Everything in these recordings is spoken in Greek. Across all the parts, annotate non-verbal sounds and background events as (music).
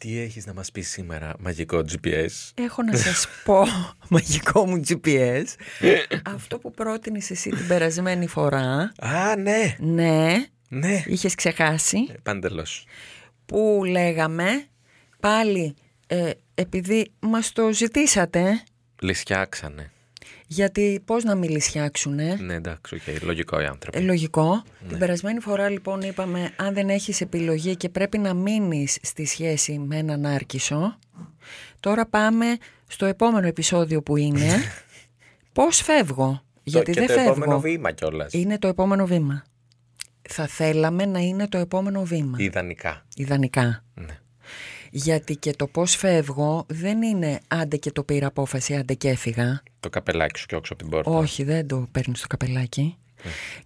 Τι έχεις να μας πεις σήμερα, μαγικό GPS. Έχω να σας πω, (laughs) μαγικό μου GPS, (laughs) αυτό που πρότεινες εσύ την περασμένη φορά. Α, ναι, Ναι, ναι. είχες ξεχάσει. Ε, Παντελώς. Που λέγαμε, πάλι ε, επειδή μας το ζητήσατε, Λυσσάξανε. Γιατί πώς να μην λυσσάξουνε; Ναι, εντάξει, οκ, λογικό οι άνθρωποι. Ε, λογικό. Την περασμένη φορά λοιπόν είπαμε αν δεν έχεις επιλογή και πρέπει να μείνεις στη σχέση με έναν νάρκισσο. Τώρα πάμε στο επόμενο επεισόδιο που είναι (laughs) πώς φεύγω. Γιατί και δεν το φεύγω. επόμενο βήμα κιόλας. Είναι το επόμενο βήμα. Θα θέλαμε να είναι το επόμενο βήμα. Ιδανικά. Ιδανικά. Ναι. Γιατί και το πώς φεύγω δεν είναι άντε και το πήρα απόφαση, άντε και έφυγα. Το καπελάκι σου και όξω από την πόρτα. Όχι, δεν το παίρνεις στο καπελάκι.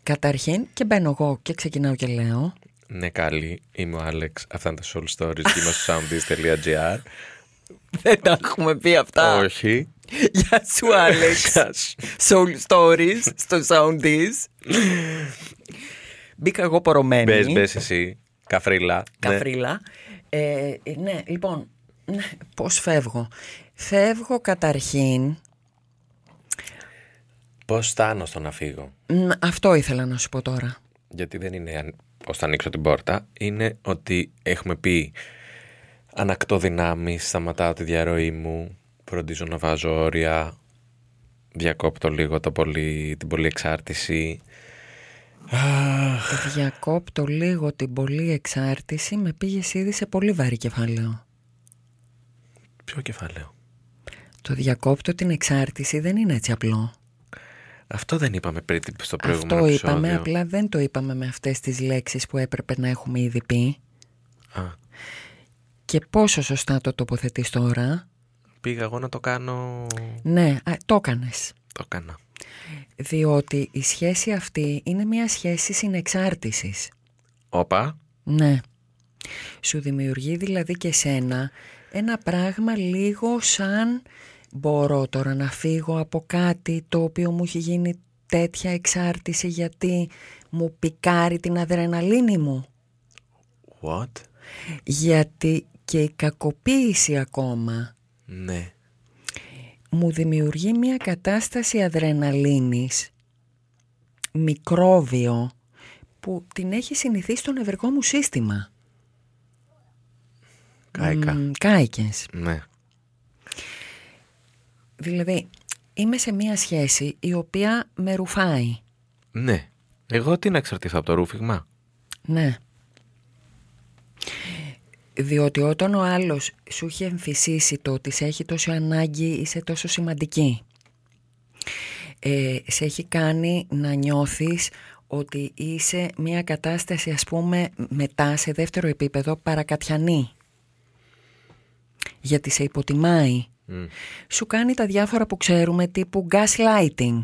Καταρχήν και μπαίνω εγώ και ξεκινάω και λέω. Ναι, καλή. Είμαι ο Άλεξ. Αυτά είναι τα Soul Stories και (laughs) είμαστε στο soundis.gr. Δεν τα έχουμε πει αυτά. Όχι. Γεια σου, Άλεξ. Γεια σου. Soul Stories στο Soundies. Μπήκα εγώ πορωμένη. Μπες, μπες εσύ. Καφρίλα. Ναι. Καφρίλα. Ε, ναι, λοιπόν, ναι, πώς φεύγω. Φεύγω καταρχήν, Πώς στάνω στο να φύγω; μ, αυτό ήθελα να σου πω τώρα. γιατί δεν είναι αν- πώς θα ανοίξω την πόρτα, είναι ότι έχουμε πει ανακτώ δυνάμεις, σταματάω τη διαρροή μου, φροντίζω να βάζω όρια, διακόπτω λίγο το πολύ, την πολύ εξάρτηση. Αχ, Διακόπτω λίγο την πολλή εξάρτηση, με πήγες ήδη σε πολύ βαρύ κεφάλαιο. ποιο κεφάλαιο; Το διακόπτω την εξάρτηση δεν είναι έτσι απλό. Αυτό δεν είπαμε πριν στο προηγούμενο Αυτό επεισόδιο. είπαμε, απλά δεν το είπαμε με αυτές τις λέξεις που έπρεπε να έχουμε ήδη πει. Α, Και πόσο σωστά το τοποθετείς τώρα. πήγα εγώ να το κάνω... Ναι, α, το έκανες. Το έκανα. Διότι η σχέση αυτή είναι μια σχέση συνεξάρτησης. Όπα, Ναι. Σου δημιουργεί δηλαδή και σένα ένα πράγμα λίγο σαν μπορώ τώρα να φύγω από κάτι το οποίο μου έχει γίνει τέτοια εξάρτηση γιατί μου πικάρει την αδρεναλίνη μου. what? Γιατί και η κακοποίηση ακόμα Ναι. Μου δημιουργεί μια κατάσταση αδρεναλίνης, μικρόβιο, που την έχει συνηθίσει στο νευρικό μου σύστημα. Κάηκα. Μ, κάηκες. Ναι. Δηλαδή, είμαι σε μια σχέση η οποία με ρουφάει. Ναι. Εγώ τι να εξαρτηθώ από το ρούφιγμα; Ναι. Διότι όταν ο άλλος σου έχει εμφυσίσει το ότι σε έχει τόσο ανάγκη, είσαι τόσο σημαντική. Ε, σε έχει κάνει να νιώθεις ότι είσαι μια κατάσταση ας πούμε μετά σε δεύτερο επίπεδο παρακατιανή. Γιατί σε υποτιμάει. Μμ. Σου κάνει τα διάφορα που ξέρουμε τύπου gaslighting.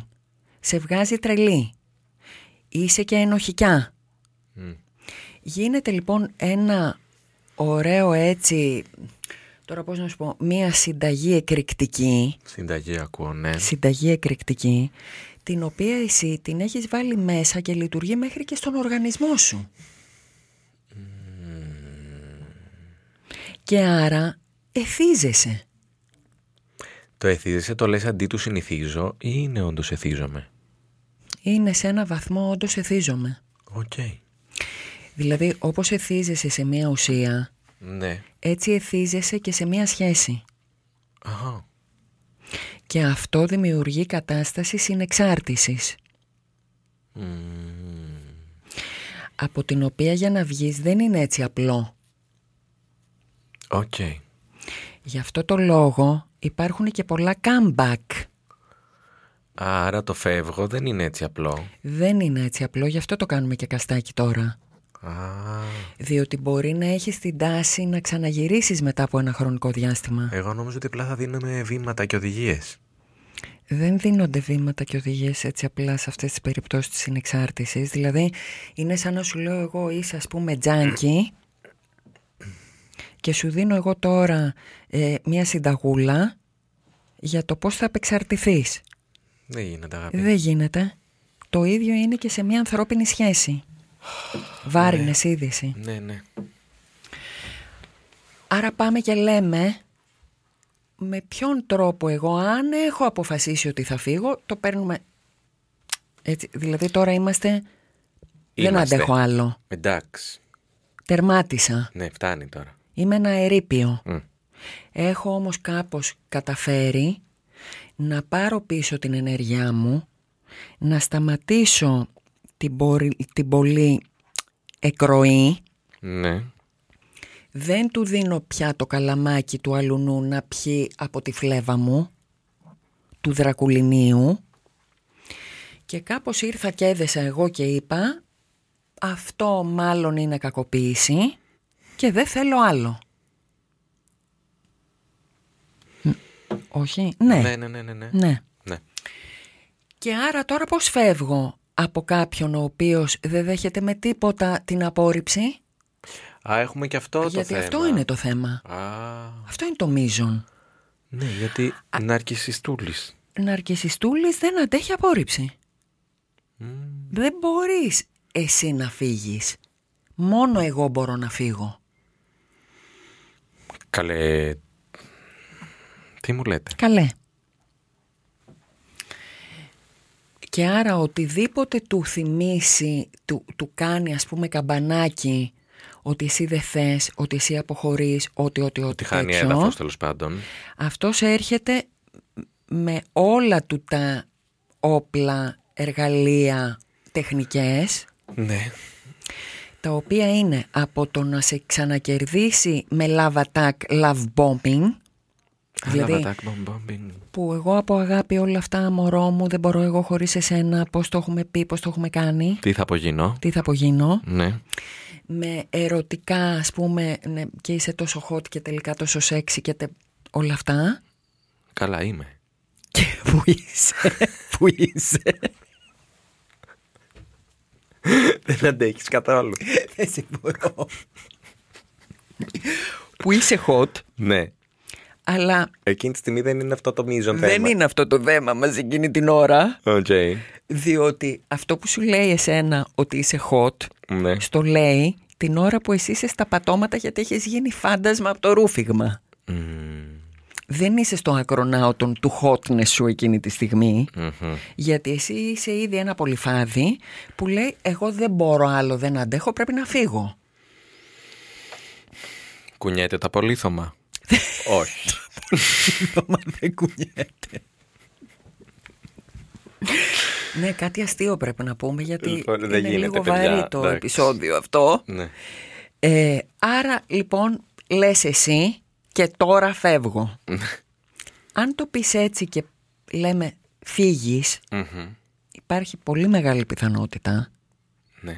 Σε βγάζει τρελή. Είσαι και ενοχικιά. Μμ. Γίνεται λοιπόν ένα ωραίο έτσι, τώρα πώς να σου πω, μία συνταγή εκρηκτική, Συνταγή ακούω, ναι. συνταγή εκρηκτική, την οποία εσύ την έχεις βάλει μέσα και λειτουργεί μέχρι και στον οργανισμό σου. Και άρα εθίζεσαι. Το εθίζεσαι το λες αντί του συνηθίζω ή είναι όντως εθίζομαι; Είναι σε ένα βαθμό όντως εθίζομαι. Οκ. Δηλαδή όπως εθίζεσαι σε μία ουσία, Ναι. έτσι εθίζεσαι και σε μία σχέση. Αχα. Και αυτό δημιουργεί κατάσταση συνεξάρτησης. Από την οποία για να βγεις δεν είναι έτσι απλό. Οκ. Γι' αυτό το λόγο υπάρχουν και πολλά comeback. Άρα το φεύγω δεν είναι έτσι απλό. Δεν είναι έτσι απλό, γι' αυτό το κάνουμε και καστάκι τώρα. Α, Διότι μπορεί να έχεις την τάση να ξαναγυρίσεις μετά από ένα χρονικό διάστημα. εγώ νόμιζα ότι απλά θα δίνουμε βήματα και οδηγίες. δεν δίνονται βήματα και οδηγίες έτσι απλά σε αυτές τις περιπτώσεις της συνεξάρτησης. Δηλαδή είναι σαν να σου λέω εγώ είσαι ας πούμε τζάνκι και σου δίνω εγώ τώρα ε, μια συνταγούλα για το πώς θα απεξαρτηθείς. Δεν γίνεται αγάπη. Δεν γίνεται. Το ίδιο είναι και σε μια ανθρώπινη σχέση. Βάρινες είδηση. Ναι, ναι. Άρα πάμε και λέμε με ποιον τρόπο εγώ αν έχω αποφασίσει ότι θα φύγω το παίρνουμε έτσι, δηλαδή τώρα είμαστε, δεν Είμαστε. αντέχω άλλο Εντάξει. τερμάτισα Ναι, φτάνει τώρα. είμαι ένα ερείπιο Μμ. έχω όμως κάπως καταφέρει να πάρω πίσω την ενέργειά μου να σταματήσω την, πορη- την πολύ εκροή Ναι. Δεν του δίνω πια το καλαμάκι του αλουνού να πιει από τη φλέβα μου, του δρακουλινίου. Και κάπως ήρθα και έδεσα εγώ και είπα, αυτό μάλλον είναι κακοποίηση και δεν θέλω άλλο. Μ, Όχι, ναι, Ναι, ναι, ναι, ναι. ναι. ναι. ναι. Και άρα τώρα πώς φεύγω; Από κάποιον ο οποίος δεν δέχεται με τίποτα την απόρριψη; Α, έχουμε και αυτό το γιατί θέμα. αυτό είναι το θέμα. Α, Αυτό είναι το μείζον. ναι, γιατί ναρκισιστούλης. Ναρκισιστούλης δεν αντέχει απόρριψη. Δεν μπορείς εσύ να φύγεις. Μόνο εγώ μπορώ να φύγω. Καλέ... Τι μου λέτε; Καλέ. Και άρα οτιδήποτε του θυμίσει, του, του κάνει ας πούμε καμπανάκι ότι εσύ δεν θες, ότι εσύ αποχωρείς, ότι, ότι, ότι Τι χάνει τέτοιο, έδαφος τέλος πάντων. αυτός έρχεται με όλα του τα όπλα, εργαλεία, τεχνικές Ναι. τα οποία είναι από το να σε ξανακερδίσει με love attack, love bombing δηλαδή Αναβατάκ, bomb, bombing. που εγώ από αγάπη όλα αυτά μωρό μου δεν μπορώ εγώ χωρίς εσένα πώς το έχουμε πει, πώς το έχουμε κάνει Τι θα απογίνω. τι θα απογίνω Ναι. με ερωτικά ας πούμε ναι, και είσαι τόσο hot και τελικά τόσο sexy και τε- όλα αυτά Καλά είμαι. και που είσαι, (laughs) που είσαι Δεν αντέχεις καθόλου. δεν σε μπορώ που είσαι hot ναι. Αλλά Εκείνη τη στιγμή δεν είναι αυτό το μείζον θέμα. δεν είναι αυτό το θέμα μας εκείνη την ώρα Οκ. διότι αυτό που σου λέει εσένα ότι είσαι hot Ναι. στο λέει την ώρα που εσύ είσαι στα πατώματα γιατί έχεις γίνει φάντασμα από το ρούφιγμα. Μμμ. Δεν είσαι στο άκρον άωτον του hotness σου εκείνη τη στιγμή Μμμ. γιατί εσύ είσαι ήδη ένα απολειφάδι που λέει εγώ δεν μπορώ άλλο, δεν αντέχω, πρέπει να φύγω. Κουνιέται το απολύθωμα. Όχι. Μα δεν κουνιέται. ναι, κάτι αστείο πρέπει να πούμε γιατί Λοιπόν, δεν είναι γίνεται, λίγο παιδιά, βαρύ το εντάξει. επεισόδιο αυτό. ναι. Ε, άρα λοιπόν λες εσύ και τώρα φεύγω. (laughs) Αν το πεις έτσι και λέμε φύγεις, Μμμ. υπάρχει πολύ μεγάλη πιθανότητα Ναι.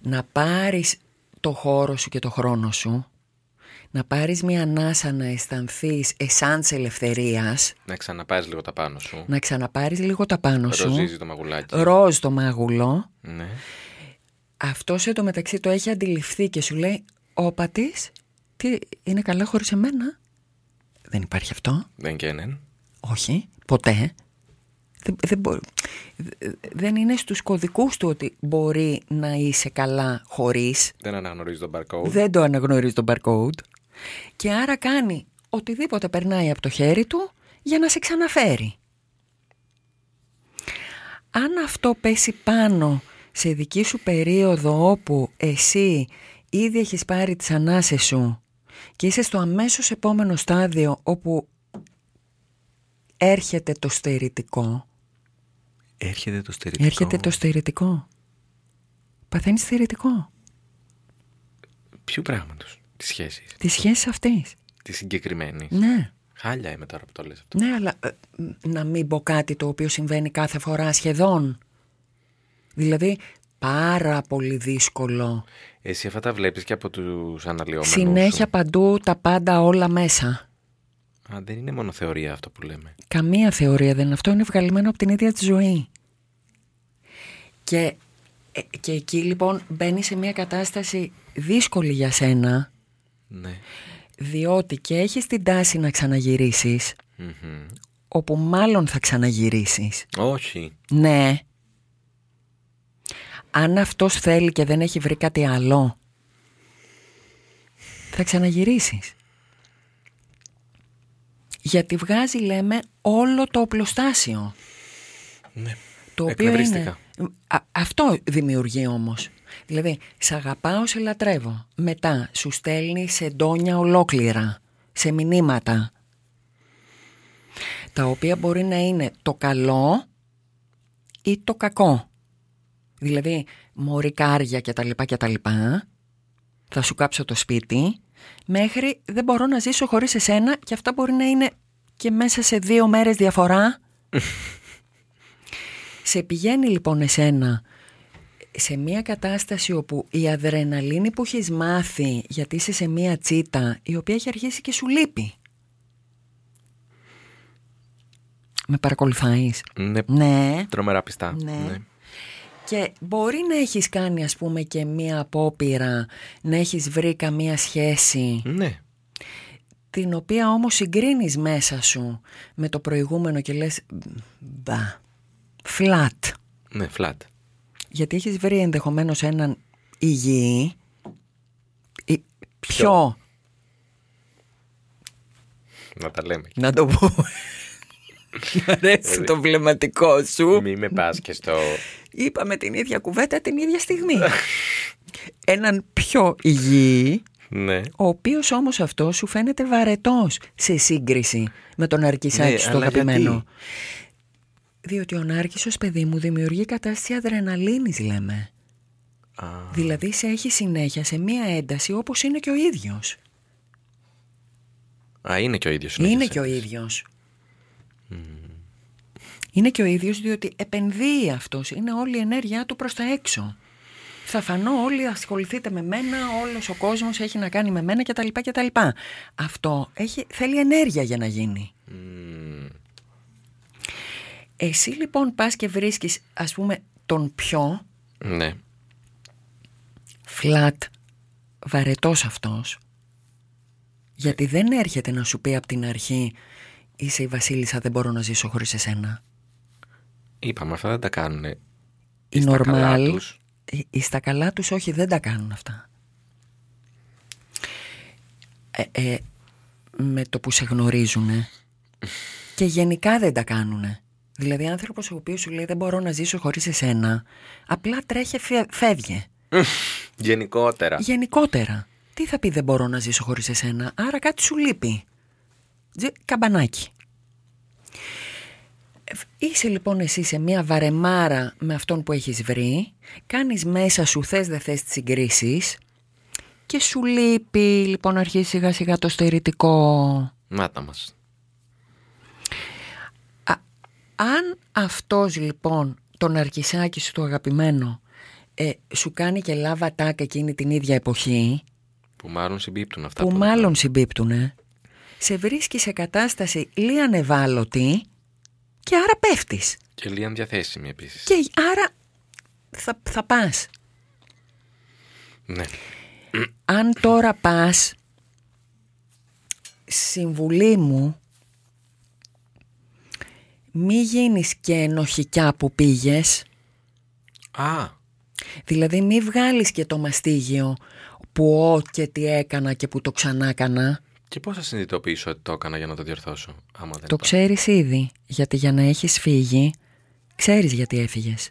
να πάρεις το χώρο σου και το χρόνο σου, να πάρεις μια ανάσα να αισθανθείς εσάνς ελευθερίας, Να ξαναπάρεις λίγο τα πάνω σου. να ξαναπάρεις λίγο τα πάνω σου, Ροζίζει το μαγουλάκι. ροζ το μάγουλο, Ναι. αυτός εντωμεταξύ το έχει αντιληφθεί και σου λέει «Όπα της, τι είναι καλά χωρίς εμένα». Δεν υπάρχει αυτό. Δεν και ναι. Όχι, ποτέ. Δεν, δεν, μπορεί- δεν είναι στους κωδικούς του ότι μπορεί να είσαι καλά χωρίς. Δεν αναγνωρίζει τον barcode. Δεν το αναγνωρίζει το barcode. Και άρα κάνει οτιδήποτε περνάει από το χέρι του για να σε ξαναφέρει. Αν αυτό πέσει πάνω σε δική σου περίοδο όπου εσύ ήδη έχεις πάρει τις ανάσες σου και είσαι στο αμέσως επόμενο στάδιο όπου έρχεται το στερητικό. Έρχεται το στερητικό. Έρχεται το στερητικό. Παθαίνεις στερητικό. Ποιου πράγματος; Τη σχέση. Τη σχέση αυτής. Τη συγκεκριμένη. Ναι. Χάλια είμαι τώρα που το λες αυτό. Ναι, αλλά ε, να μην πω κάτι το οποίο συμβαίνει κάθε φορά σχεδόν. Δηλαδή, πάρα πολύ δύσκολο. Εσύ αυτά τα βλέπεις και από τους αναλυόμενους Συνέχεια σου. παντού τα πάντα όλα μέσα. Α, δεν είναι μόνο θεωρία αυτό που λέμε. Καμία θεωρία δεν είναι. Αυτό είναι βγαλμένο από την ίδια τη ζωή. Και, ε, και εκεί λοιπόν μπαίνει σε μια κατάσταση δύσκολη για σένα, Ναι. διότι και έχεις την τάση να ξαναγυρίσεις, Μμμ. όπου μάλλον θα ξαναγυρίσεις. Όχι. Ναι. Αν αυτός θέλει και δεν έχει βρει κάτι άλλο, θα ξαναγυρίσεις. Γιατί βγάζει, λέμε, όλο το οπλοστάσιο. Ναι. Το οποίο είναι... Εκνευρίστηκα. Α, αυτό δημιουργεί όμως. Δηλαδή, σε αγαπάω, σε λατρεύω. Μετά, σου στέλνει σε ντόνια ολόκληρα, σε μηνύματα. Τα οποία μπορεί να είναι το καλό ή το κακό. Δηλαδή, μωρικάρια και τα λοιπά και τα λοιπά, θα σου κάψω το σπίτι, μέχρι δεν μπορώ να ζήσω χωρίς εσένα και αυτά μπορεί να είναι και μέσα σε δύο μέρες διαφορά. (laughs) σε πηγαίνει λοιπόν εσένα σε μια κατάσταση όπου η αδρεναλίνη που έχεις μάθει γιατί είσαι σε μια τσίτα η οποία έχει αρχίσει και σου λείπει. Με παρακολουθείς; Ναι. Ναι. Τρομερά πιστά. Ναι. Και μπορεί να έχεις κάνει ας πούμε και μία απόπειρα να έχεις βρει καμία σχέση; Ναι. την οποία όμως συγκρίνεις μέσα σου με το προηγούμενο και λες μπα, flat. Ναι, flat. Γιατί έχεις βρει ενδεχομένως έναν υγιή; Ή πιο, Να τα λέμε. να το πω. (laughs) Μ' αρέσει το βλεμματικό σου. Μη με πας και στο... Είπαμε την ίδια κουβέντα την ίδια στιγμή. (laughs) έναν πιο υγιή Ναι. ο οποίος όμως αυτός σου φαίνεται βαρετός σε σύγκριση με τον Αρκισάκη Ναι, στο αλλά αγαπημένο. γιατί; Διότι ο Νάρκισσος παιδί μου δημιουργεί κατάσταση αδρεναλίνης λέμε. Α, Δηλαδή σε έχει συνέχεια σε μία ένταση όπως είναι και ο ίδιος. Α, είναι και ο ίδιος. Είναι και ο ίδιος. Είναι και ο ίδιος διότι επενδύει αυτός. Είναι όλη η ενέργειά του προς τα έξω. Θα φανώ όλοι ασχοληθείτε με μένα, όλος ο κόσμος έχει να κάνει με μένα κτλ. κτλ. Αυτό έχει, θέλει ενέργεια για να γίνει. Εσύ λοιπόν πας και βρίσκεις ας πούμε τον πιο Ναι. flat βαρετός αυτός γιατί δεν έρχεται να σου πει από την αρχή είσαι η βασίλισσα δεν μπορώ να ζήσω χωρίς εσένα. Είπαμε, αυτά δεν τα κάνουν. Η Στα καλά normal, τους. οι- οι στα καλά τους όχι δεν τα κάνουν αυτά. Ε, ε, με το που σε γνωρίζουν (laughs) και γενικά δεν τα κάνουν. Δηλαδή άνθρωπος ο οποίος σου λέει δεν μπορώ να ζήσω χωρίς εσένα απλά τρέχει φε- φεύγε. (laughs) Γενικότερα. Γενικότερα. Τι θα πει δεν μπορώ να ζήσω χωρίς εσένα, άρα κάτι σου λείπει. Τζε- Καμπανάκι. Ε, Είσαι λοιπόν εσύ σε μια βαρεμάρα με αυτόν που έχεις βρει, κάνεις μέσα σου θες δεν θες τις συγκρίσεις και σου λείπει λοιπόν αρχίζει σιγά σιγά το στερητικό. Μάτα μας. Α, αν αυτός λοιπόν τον αρκισάκι σου το αγαπημένο ε, σου κάνει και λάβα τάκ εκείνη την ίδια εποχή Που μάλλον συμπίπτουν αυτά. που που μάλλον συμπίπτουνε, σε βρίσκει σε κατάσταση λίγαν ευάλωτη και άρα πέφτεις. Και λίγαν διαθέσιμη επίσης. Και άρα θα, θα πας. Ναι. Αν τώρα πας, συμβουλή μου, μη γίνεις και ενοχικιά που πήγες, Α, δηλαδή μη βγάλεις και το μαστίγιο που ό και τι έκανα και που το ξανά έκανα. και πώς θα συνειδητοποιήσω ότι το έκανα για να το διορθώσω. Άμα δεν Το το... ξέρεις ήδη, γιατί για να έχεις φύγει, ξέρεις γιατί έφυγες.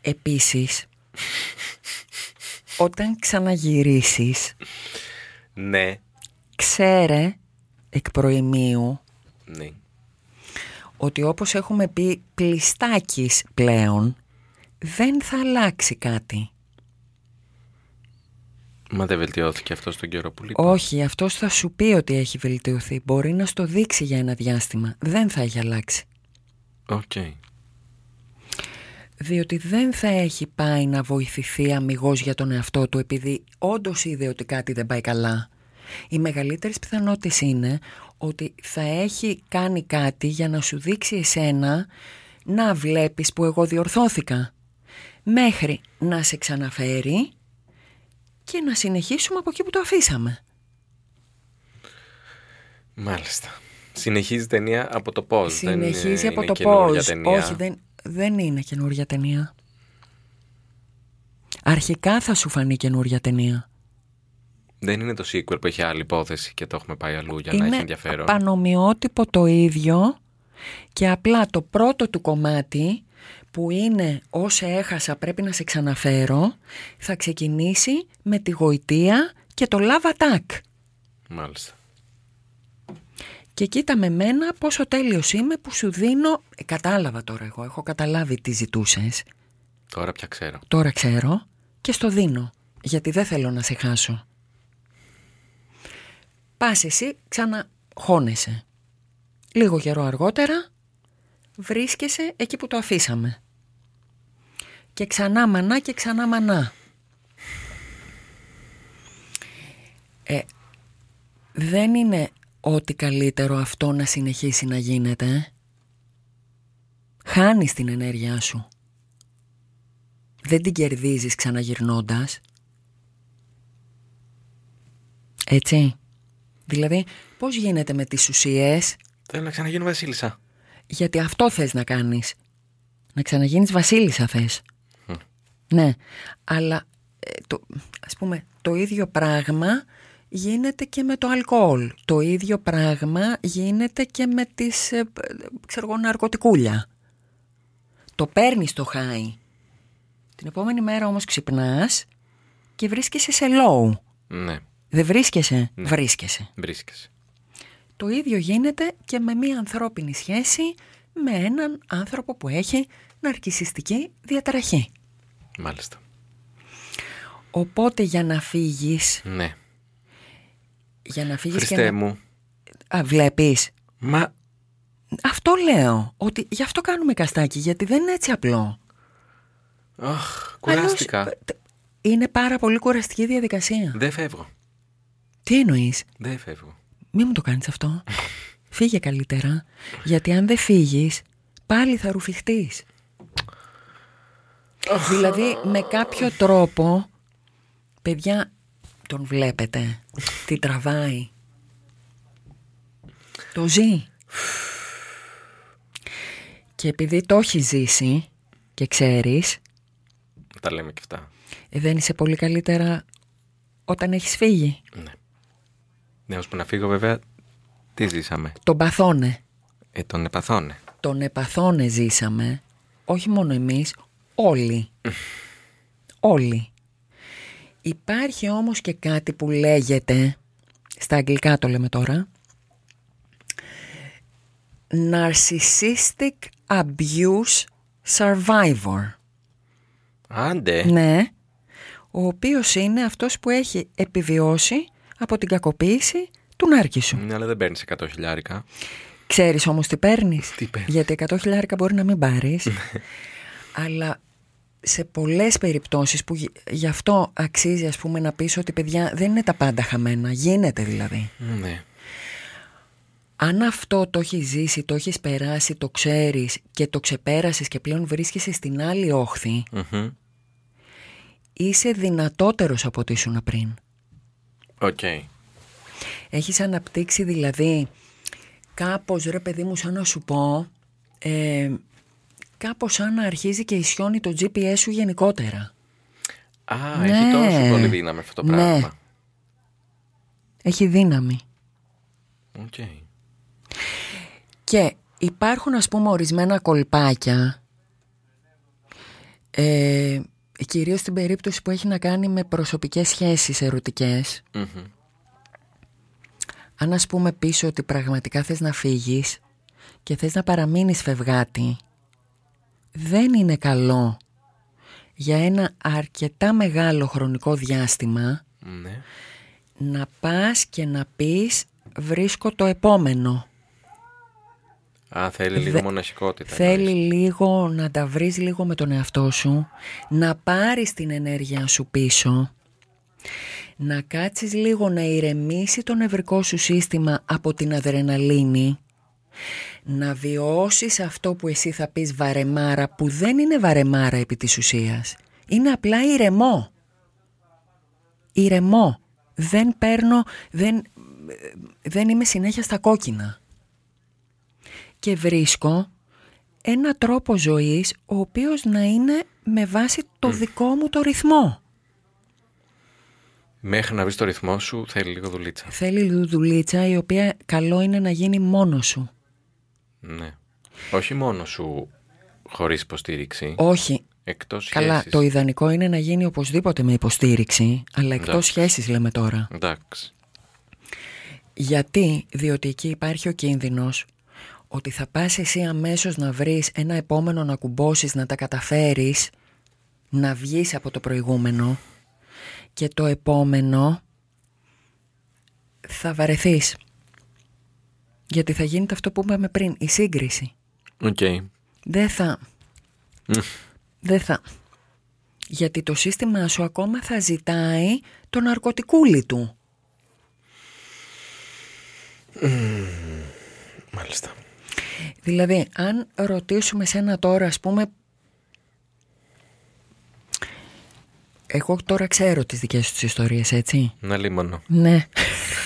Επίσης, όταν ξαναγυρίσεις, Ναι. ξέρε εκ προοιμίου Ναι. ότι όπως έχουμε πει πλειστάκις πλέον, δεν θα αλλάξει κάτι. Μα δεν βελτιώθηκε αυτό στον καιρό που λείπει. Όχι, αυτός θα σου πει ότι έχει βελτιωθεί. Μπορεί να στο δείξει για ένα διάστημα. Δεν θα έχει αλλάξει. Οκ. Διότι δεν θα έχει πάει να βοηθηθεί αμυγός για τον εαυτό του επειδή όντως είδε ότι κάτι δεν πάει καλά. οι μεγαλύτερες πιθανότητες είναι ότι θα έχει κάνει κάτι για να σου δείξει εσένα να βλέπεις που εγώ διορθώθηκα. Μέχρι να σε ξαναφέρει και να συνεχίσουμε από εκεί που το αφήσαμε. Μάλιστα. Συνεχίζει η ταινία από το πώς. Συνεχίζει δεν από είναι το καινούργια πώς. Ταινία; Όχι, δεν, δεν είναι καινούργια ταινία. Αρχικά θα σου φανεί καινούργια ταινία. Δεν είναι το sequel που έχει άλλη υπόθεση και το έχουμε πάει αλλού για να έχει είναι ενδιαφέρον. πανομοιότυπο το ίδιο και απλά το πρώτο του κομμάτι που είναι όσα έχασα πρέπει να σε ξαναφέρω θα ξεκινήσει με τη γοητεία και το love attack. Μάλιστα. Και κοίτα με μένα πόσο τέλειος είμαι που σου δίνω... Ε, κατάλαβα τώρα εγώ, έχω καταλάβει τι ζητούσες. Τώρα πια ξέρω. Τώρα ξέρω και στο δίνω, γιατί δεν θέλω να σε χάσω. Πας εσύ ξαναχώνεσαι. Λίγο καιρό αργότερα βρίσκεσαι εκεί που το αφήσαμε. Και ξανά μανά και ξανά μανά. Ε, δεν είναι ό,τι καλύτερο αυτό να συνεχίσει να γίνεται. ε. Χάνεις την ενέργειά σου. Δεν την κερδίζεις ξαναγυρνώντας. Έτσι. Δηλαδή, πώς γίνεται με τις ουσίες, Θέλω να ξαναγίνω Βασίλισσα. γιατί αυτό θες να κάνεις. Να ξαναγίνεις βασίλισσα θες. Ναι, αλλά ε, το, ας πούμε το ίδιο πράγμα γίνεται και με το αλκοόλ. Το ίδιο πράγμα γίνεται και με τις ε, ξέρω εγώ, ναρκωτικούλια. Το παίρνεις το χάι. Την επόμενη μέρα όμως ξυπνάς και βρίσκεσαι σε low. Ναι, Δεν βρίσκεσαι, βρίσκεσαι. βρίσκεσαι. Το ίδιο γίνεται και με μία ανθρώπινη σχέση με έναν άνθρωπο που έχει ναρκισιστική διαταραχή. Μάλιστα. Οπότε για να φύγεις, Ναι. για να φύγεις Χριστέ και να... μου. Α, βλέπεις. Μα Αυτό λέω, ότι γι' αυτό κάνουμε καστάκι, γιατί δεν είναι έτσι απλό. Αχ, κουράστηκα. Αλλιώς, ε, είναι πάρα πολύ κουραστική διαδικασία. Δεν φεύγω. Τι εννοείς, Δεν φεύγω. μη μου το κάνεις αυτό. Φύγε καλύτερα, γιατί αν δεν φύγεις, πάλι θα ρουφιχτείς. δηλαδή, με κάποιο τρόπο, παιδιά, τον βλέπετε, τι τραβάει. Το ζει. Και επειδή το έχει ζήσει και ξέρεις, Τα λέμε και αυτά. ε, δεν είσαι πολύ καλύτερα όταν έχεις φύγει. Ναι, ώσπου να φύγω βέβαια, τι ζήσαμε; Τον παθώνε. Ε, τον επαθώνε. Τον επαθώνε ζήσαμε, όχι μόνο εμείς, όλοι. όλοι. Υπάρχει όμως και κάτι που λέγεται, στα αγγλικά το λέμε τώρα, Narcissistic Abuse Survivor. Άντε. Ναι, ο οποίος είναι αυτός που έχει επιβιώσει από την κακοποίηση του νάρκη σου. Ναι, αλλά δεν παίρνεις 100 χιλιάρικα. Ξέρεις όμως τι παίρνεις. Τι παίρνεις. Γιατί 100 χιλιάρικα μπορεί να μην πάρεις. αλλά σε πολλές περιπτώσεις που γι- γι' αυτό αξίζει ας πούμε να πεις ότι παιδιά δεν είναι τα πάντα χαμένα. Γίνεται δηλαδή. Ναι. Αν αυτό το έχεις ζήσει, το έχεις περάσει, το ξέρεις και το ξεπέρασες και πλέον βρίσκεσαι στην άλλη όχθη, Μμμ. είσαι δυνατότερος από ό,τι ήσουν πριν. Οκ. Έχεις αναπτύξει δηλαδή κάπως ρε παιδί μου σαν να σου πω ε, κάπως σαν να αρχίζει και ισιώνει το GPS σου γενικότερα. Α, Ναι. έχει τόσο πολύ δύναμη αυτό το Ναι. πράγμα. Έχει δύναμη. Οκ. Και υπάρχουν ας πούμε ορισμένα κολπάκια ε, κυρίως στην περίπτωση που έχει να κάνει με προσωπικές σχέσεις ερωτικές Μμμ. αν ας πούμε πίσω ότι πραγματικά θες να φύγεις και θες να παραμείνεις φευγάτη δεν είναι καλό για ένα αρκετά μεγάλο χρονικό διάστημα Ναι. να πας και να πεις βρίσκω το επόμενο. Α, θέλει λίγο Δε- μοναχικότητα. Θέλει εννοείς. λίγο να τα βρεις λίγο με τον εαυτό σου, να πάρεις την ενέργεια σου πίσω, να κάτσεις λίγο να ηρεμήσει το νευρικό σου σύστημα από την αδρεναλίνη, να βιώσεις αυτό που εσύ θα πεις βαρεμάρα, που δεν είναι βαρεμάρα επί της ουσίας. Είναι απλά ηρεμό. Ηρεμό. Δεν παίρνω, δεν, δεν είμαι συνέχεια στα κόκκινα. Και βρίσκω ένα τρόπο ζωής ο οποίος να είναι με βάση το δικό μου το ρυθμό. Μέχρι να βρεις το ρυθμό σου θέλει λίγο δουλίτσα. Θέλει λίγο δουλίτσα η οποία καλό είναι να γίνει μόνος σου. Ναι. Όχι μόνος σου χωρίς υποστήριξη. Όχι. Εκτός Καλά, το ιδανικό είναι να γίνει οπωσδήποτε με υποστήριξη, αλλά εκτός Εντάξει. σχέσης λέμε τώρα. Εντάξει. Γιατί, διότι εκεί υπάρχει ο κίνδυνος ότι θα πας εσύ αμέσως να βρεις ένα επόμενο να κουμπώσεις, να τα καταφέρεις, να βγεις από το προηγούμενο και το επόμενο θα βαρεθείς. Γιατί θα γίνεται αυτό που είπαμε πριν, η σύγκριση. Οκ. Δεν θα. Δεν θα. Γιατί το σύστημα σου ακόμα θα ζητάει το ναρκωτικούλι του. Μάλιστα. Δηλαδή, αν ρωτήσουμε σένα τώρα, ας πούμε... Εγώ τώρα ξέρω τις δικές σου τις ιστορίες, έτσι. Να λίμωνο. Ναι.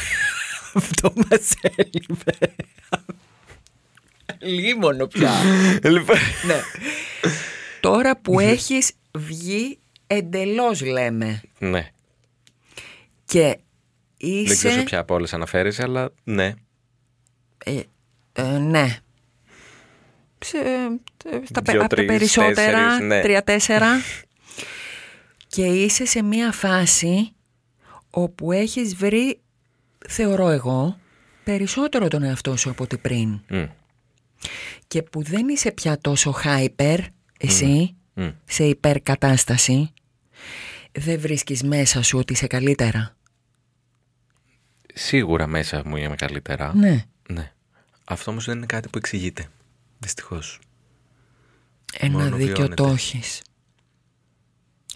(laughs) Αυτό μας έλειπε. Λίμωνο πια. λοιπόν. ναι. Τώρα που έχεις βγει εντελώς λέμε ναι. και Δεν ξέρω σε είσαι... ποια από όλες αναφέρεσαι, αλλά ναι. Ε, ε, ναι. Σε, ε, στα, πε- Δύο, από τα τρεις, περισσότερα, τέσσερις, ναι. τρία-τέσσερα. και είσαι σε μία φάση όπου έχεις βρει, θεωρώ εγώ, περισσότερο τον εαυτό σου από ό,τι πριν. Μμ. Και που δεν είσαι πια τόσο hyper, εσύ, Μμ. σε υπερκατάσταση, δεν βρίσκεις μέσα σου ότι είσαι καλύτερα. Σίγουρα μέσα μου είμαι καλύτερα. Ναι. Ναι. Αυτό όμως δεν είναι κάτι που εξηγείται. Δυστυχώς. Ένα Μόνο δίκιο βιώνεται. το έχεις.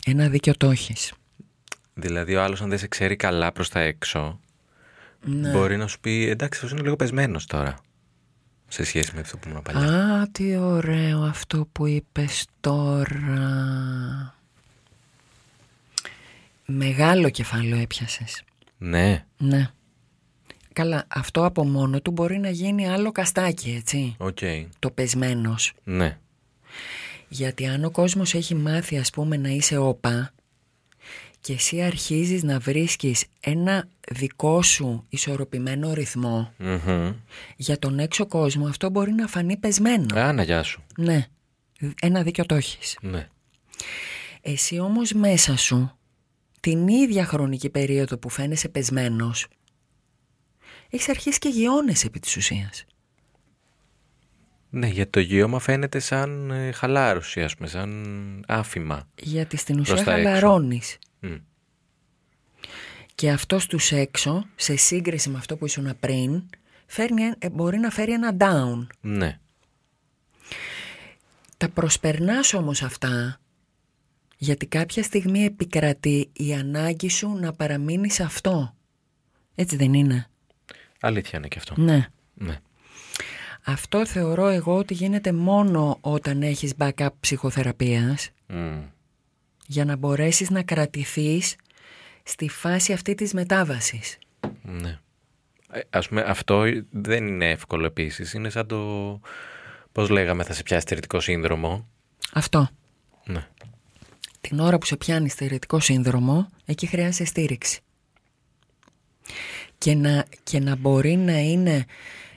Ένα δίκιο το έχεις. Δηλαδή, ο άλλος, αν δεν σε ξέρει καλά προς τα έξω, Ναι. μπορεί να σου πει εντάξει, αυτός είναι λίγο πεσμένος τώρα. Σε σχέση με αυτό που ήμουν παλιά. Α, τι ωραίο αυτό που είπες τώρα. Μεγάλο κεφάλαιο έπιασες. Ναι. Ναι. Καλά, αυτό από μόνο του μπορεί να γίνει άλλο καστάκι, έτσι. Οκ. Το πεσμένος. Ναι. Γιατί αν ο κόσμος έχει μάθει, ας πούμε, να είσαι όπα και εσύ αρχίζεις να βρίσκεις ένα δικό σου ισορροπημένο ρυθμό, Μμμ. για τον έξω κόσμο αυτό μπορεί να φανεί πεσμένο. Α, να γεια σου. Ναι, ένα δίκιο το έχεις. Ναι. Εσύ όμως μέσα σου, την ίδια χρονική περίοδο που φαίνεσαι πεσμένος, έχεις αρχίσει και γιώνεσαι επί της ουσίας. Ναι, γιατί το γύωμα φαίνεται σαν ε, χαλάρωση, ας πούμε, σαν άφημα. Γιατί στην Προς ουσία τα έξω. χαλαρώνεις. Μμ. Και αυτό στους έξω, σε σύγκριση με αυτό που ήσουν πριν, φέρνει, ε, μπορεί να φέρει ένα down. Ναι. Τα προσπερνάς όμως αυτά, γιατί κάποια στιγμή επικρατεί η ανάγκη σου να παραμείνεις σε αυτό. Έτσι δεν είναι; Αλήθεια είναι και αυτό. Ναι. Ναι. Αυτό θεωρώ εγώ ότι γίνεται μόνο όταν έχεις backup ψυχοθεραπείας Μμ. για να μπορέσεις να κρατηθείς στη φάση αυτή της μετάβασης. Ναι. Ε, Ας πούμε, αυτό δεν είναι εύκολο επίσης. Είναι σαν το... Πώς λέγαμε, θα σε πιάσει στερετικό σύνδρομο. Αυτό. Ναι. Την ώρα που σε πιάνει στερετικό σύνδρομο, εκεί χρειάζεται στήριξη. Και να, και να μπορεί να είναι,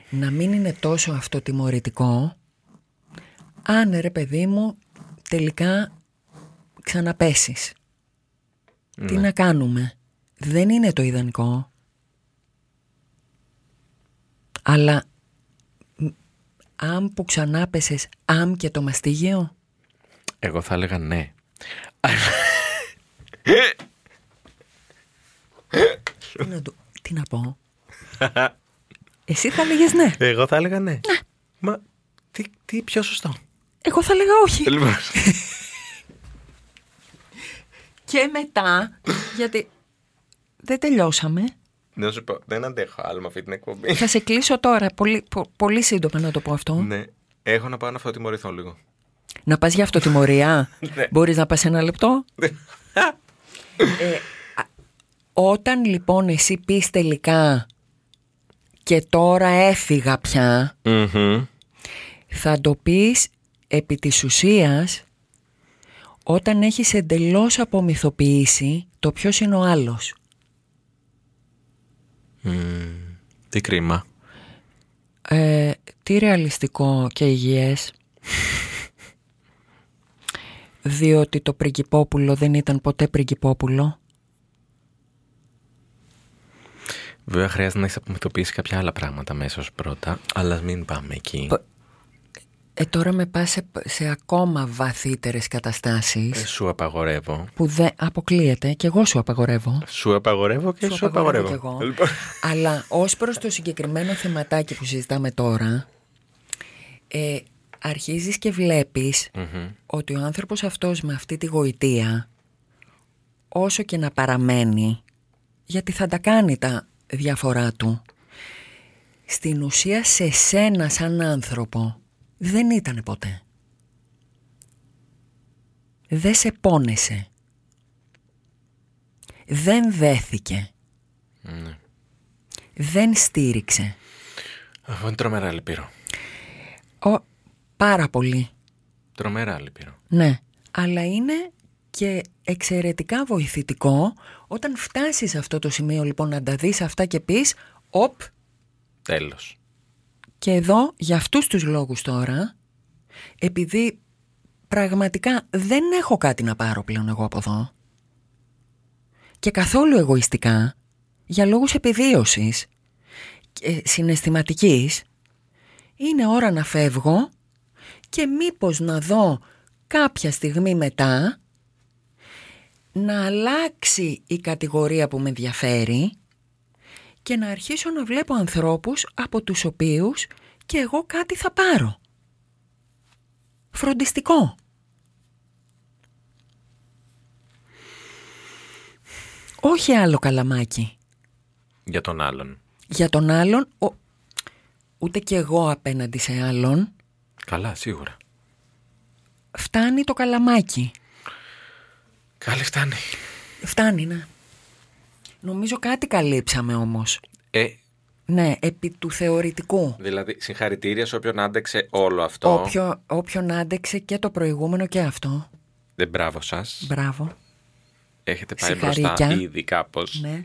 να μην είναι τόσο αυτοτιμωρητικό, αν ρε παιδί μου τελικά ξαναπέσεις. Τι να κάνουμε; Δεν είναι το ιδανικό. Αλλά μ, αν που ξανά πέσες, αμ και το μαστίγιο, Εγώ θα έλεγα ναι. τι να, το- τι να πω; Εσύ θα λέγες ναι. Εγώ θα έλεγα ναι. Μα τι, τι πιο σωστό. Εγώ θα έλεγα όχι. Λοιπόν. (laughs) Και μετά, γιατί δεν τελειώσαμε. Να σου πω, δεν αντέχω άλλο με αυτή την εκπομπή. Θα σε κλείσω τώρα, πολύ, πο- πολύ σύντομα να το πω αυτό. ναι. Έχω να πάω να αυτοτιμωρηθώ λίγο. Να πας για αυτοτιμωρία; (laughs) Ναι. Μπορείς να πας ένα λεπτό; (laughs) Ε, α- όταν λοιπόν εσύ πεις τελικά και τώρα έφυγα πια, θα το πεις επί της ουσίας όταν έχεις εντελώς απομυθοποιήσει το ποιος είναι ο άλλος. Τι κρίμα. Ε, τι ρεαλιστικό και υγιές. (laughs) Διότι το πριγκυπόπουλο δεν ήταν ποτέ πριγκυπόπουλο. Βέβαια χρειάζεται να έχεις απομυθοποιήσει κάποια άλλα πράγματα μέσα ως πρώτα, αλλά ας μην πάμε εκεί. Πο- Ε, τώρα με πας σε, σε ακόμα βαθύτερες καταστάσεις Ε, σου απαγορεύω. που δεν αποκλείεται και εγώ σου απαγορεύω. Σου απαγορεύω και σου, απαγορεύω. κι εγώ. Λοιπόν. Αλλά ως προς το συγκεκριμένο θεματάκι που συζητάμε τώρα, ε, αρχίζεις και βλέπεις Μμμ. ότι ο άνθρωπος αυτός με αυτή τη γοητεία, όσο και να παραμένει, γιατί θα τα κάνει τα διαφορά του, στην ουσία σε σένα σαν άνθρωπο δεν ήταν ποτέ. Δεν σε πόνεσε. Δεν δέθηκε. Ναι. Δεν στήριξε. Αυτό είναι τρομερά λυπηρό. Ο, πάρα πολύ. Τρομερά λυπηρό. Ναι, αλλά είναι και εξαιρετικά βοηθητικό όταν φτάσεις σε αυτό το σημείο λοιπόν να τα δεις αυτά και πεις «Οπ, Τέλος. και εδώ για αυτούς τους λόγους τώρα, επειδή πραγματικά δεν έχω κάτι να πάρω πλέον εγώ από εδώ και καθόλου εγωιστικά, για λόγους επιβίωσης και συναισθηματικής, είναι ώρα να φεύγω και μήπως να δω κάποια στιγμή μετά να αλλάξει η κατηγορία που με ενδιαφέρει και να αρχίσω να βλέπω ανθρώπους από τους οποίους και εγώ κάτι θα πάρω. Φροντιστικό. Όχι άλλο καλαμάκι. Για τον άλλον. Για τον άλλον, ο... ούτε και εγώ απέναντι σε άλλον, Καλά, σίγουρα. φτάνει το καλαμάκι. Καλή φτάνει. Φτάνει, ναι. Νομίζω κάτι καλύψαμε όμως. Ε, Ναι, επί του θεωρητικού. δηλαδή, συγχαρητήρια σε όποιον άντεξε όλο αυτό. Όποιο, όποιον άντεξε και το προηγούμενο και αυτό. Δεν μπράβο σας. Μπράβο. Έχετε πάει Συγχαρήκια. μπροστά ήδη κάπως. Ναι.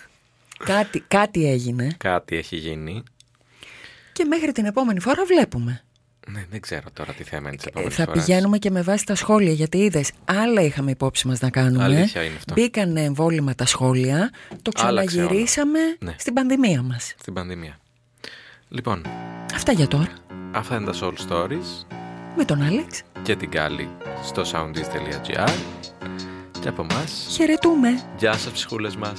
(laughs) κάτι, κάτι έγινε Κάτι έχει γίνει. και μέχρι την επόμενη φορά βλέπουμε. Ναι, δεν ξέρω τώρα τι θέμα είναι της Ε, επόμενης θα φοράς. πηγαίνουμε και με βάση τα σχόλια γιατί είδες, άλλα είχαμε υπόψη μας να κάνουμε. Αλήθεια είναι αυτό. Μπήκανε εμβόλυμα τα σχόλια, το Άλλαξε όλο. ξαναγυρίσαμε Ναι. στην πανδημία μας. Στην πανδημία. Λοιπόν, Αυτά για τώρα. αυτά είναι τα Soul Stories Με τον Άλεξ. και την Κάλλη στο soundis.gr και από εμάς, Χαιρετούμε. γεια σας ψυχούλες μας.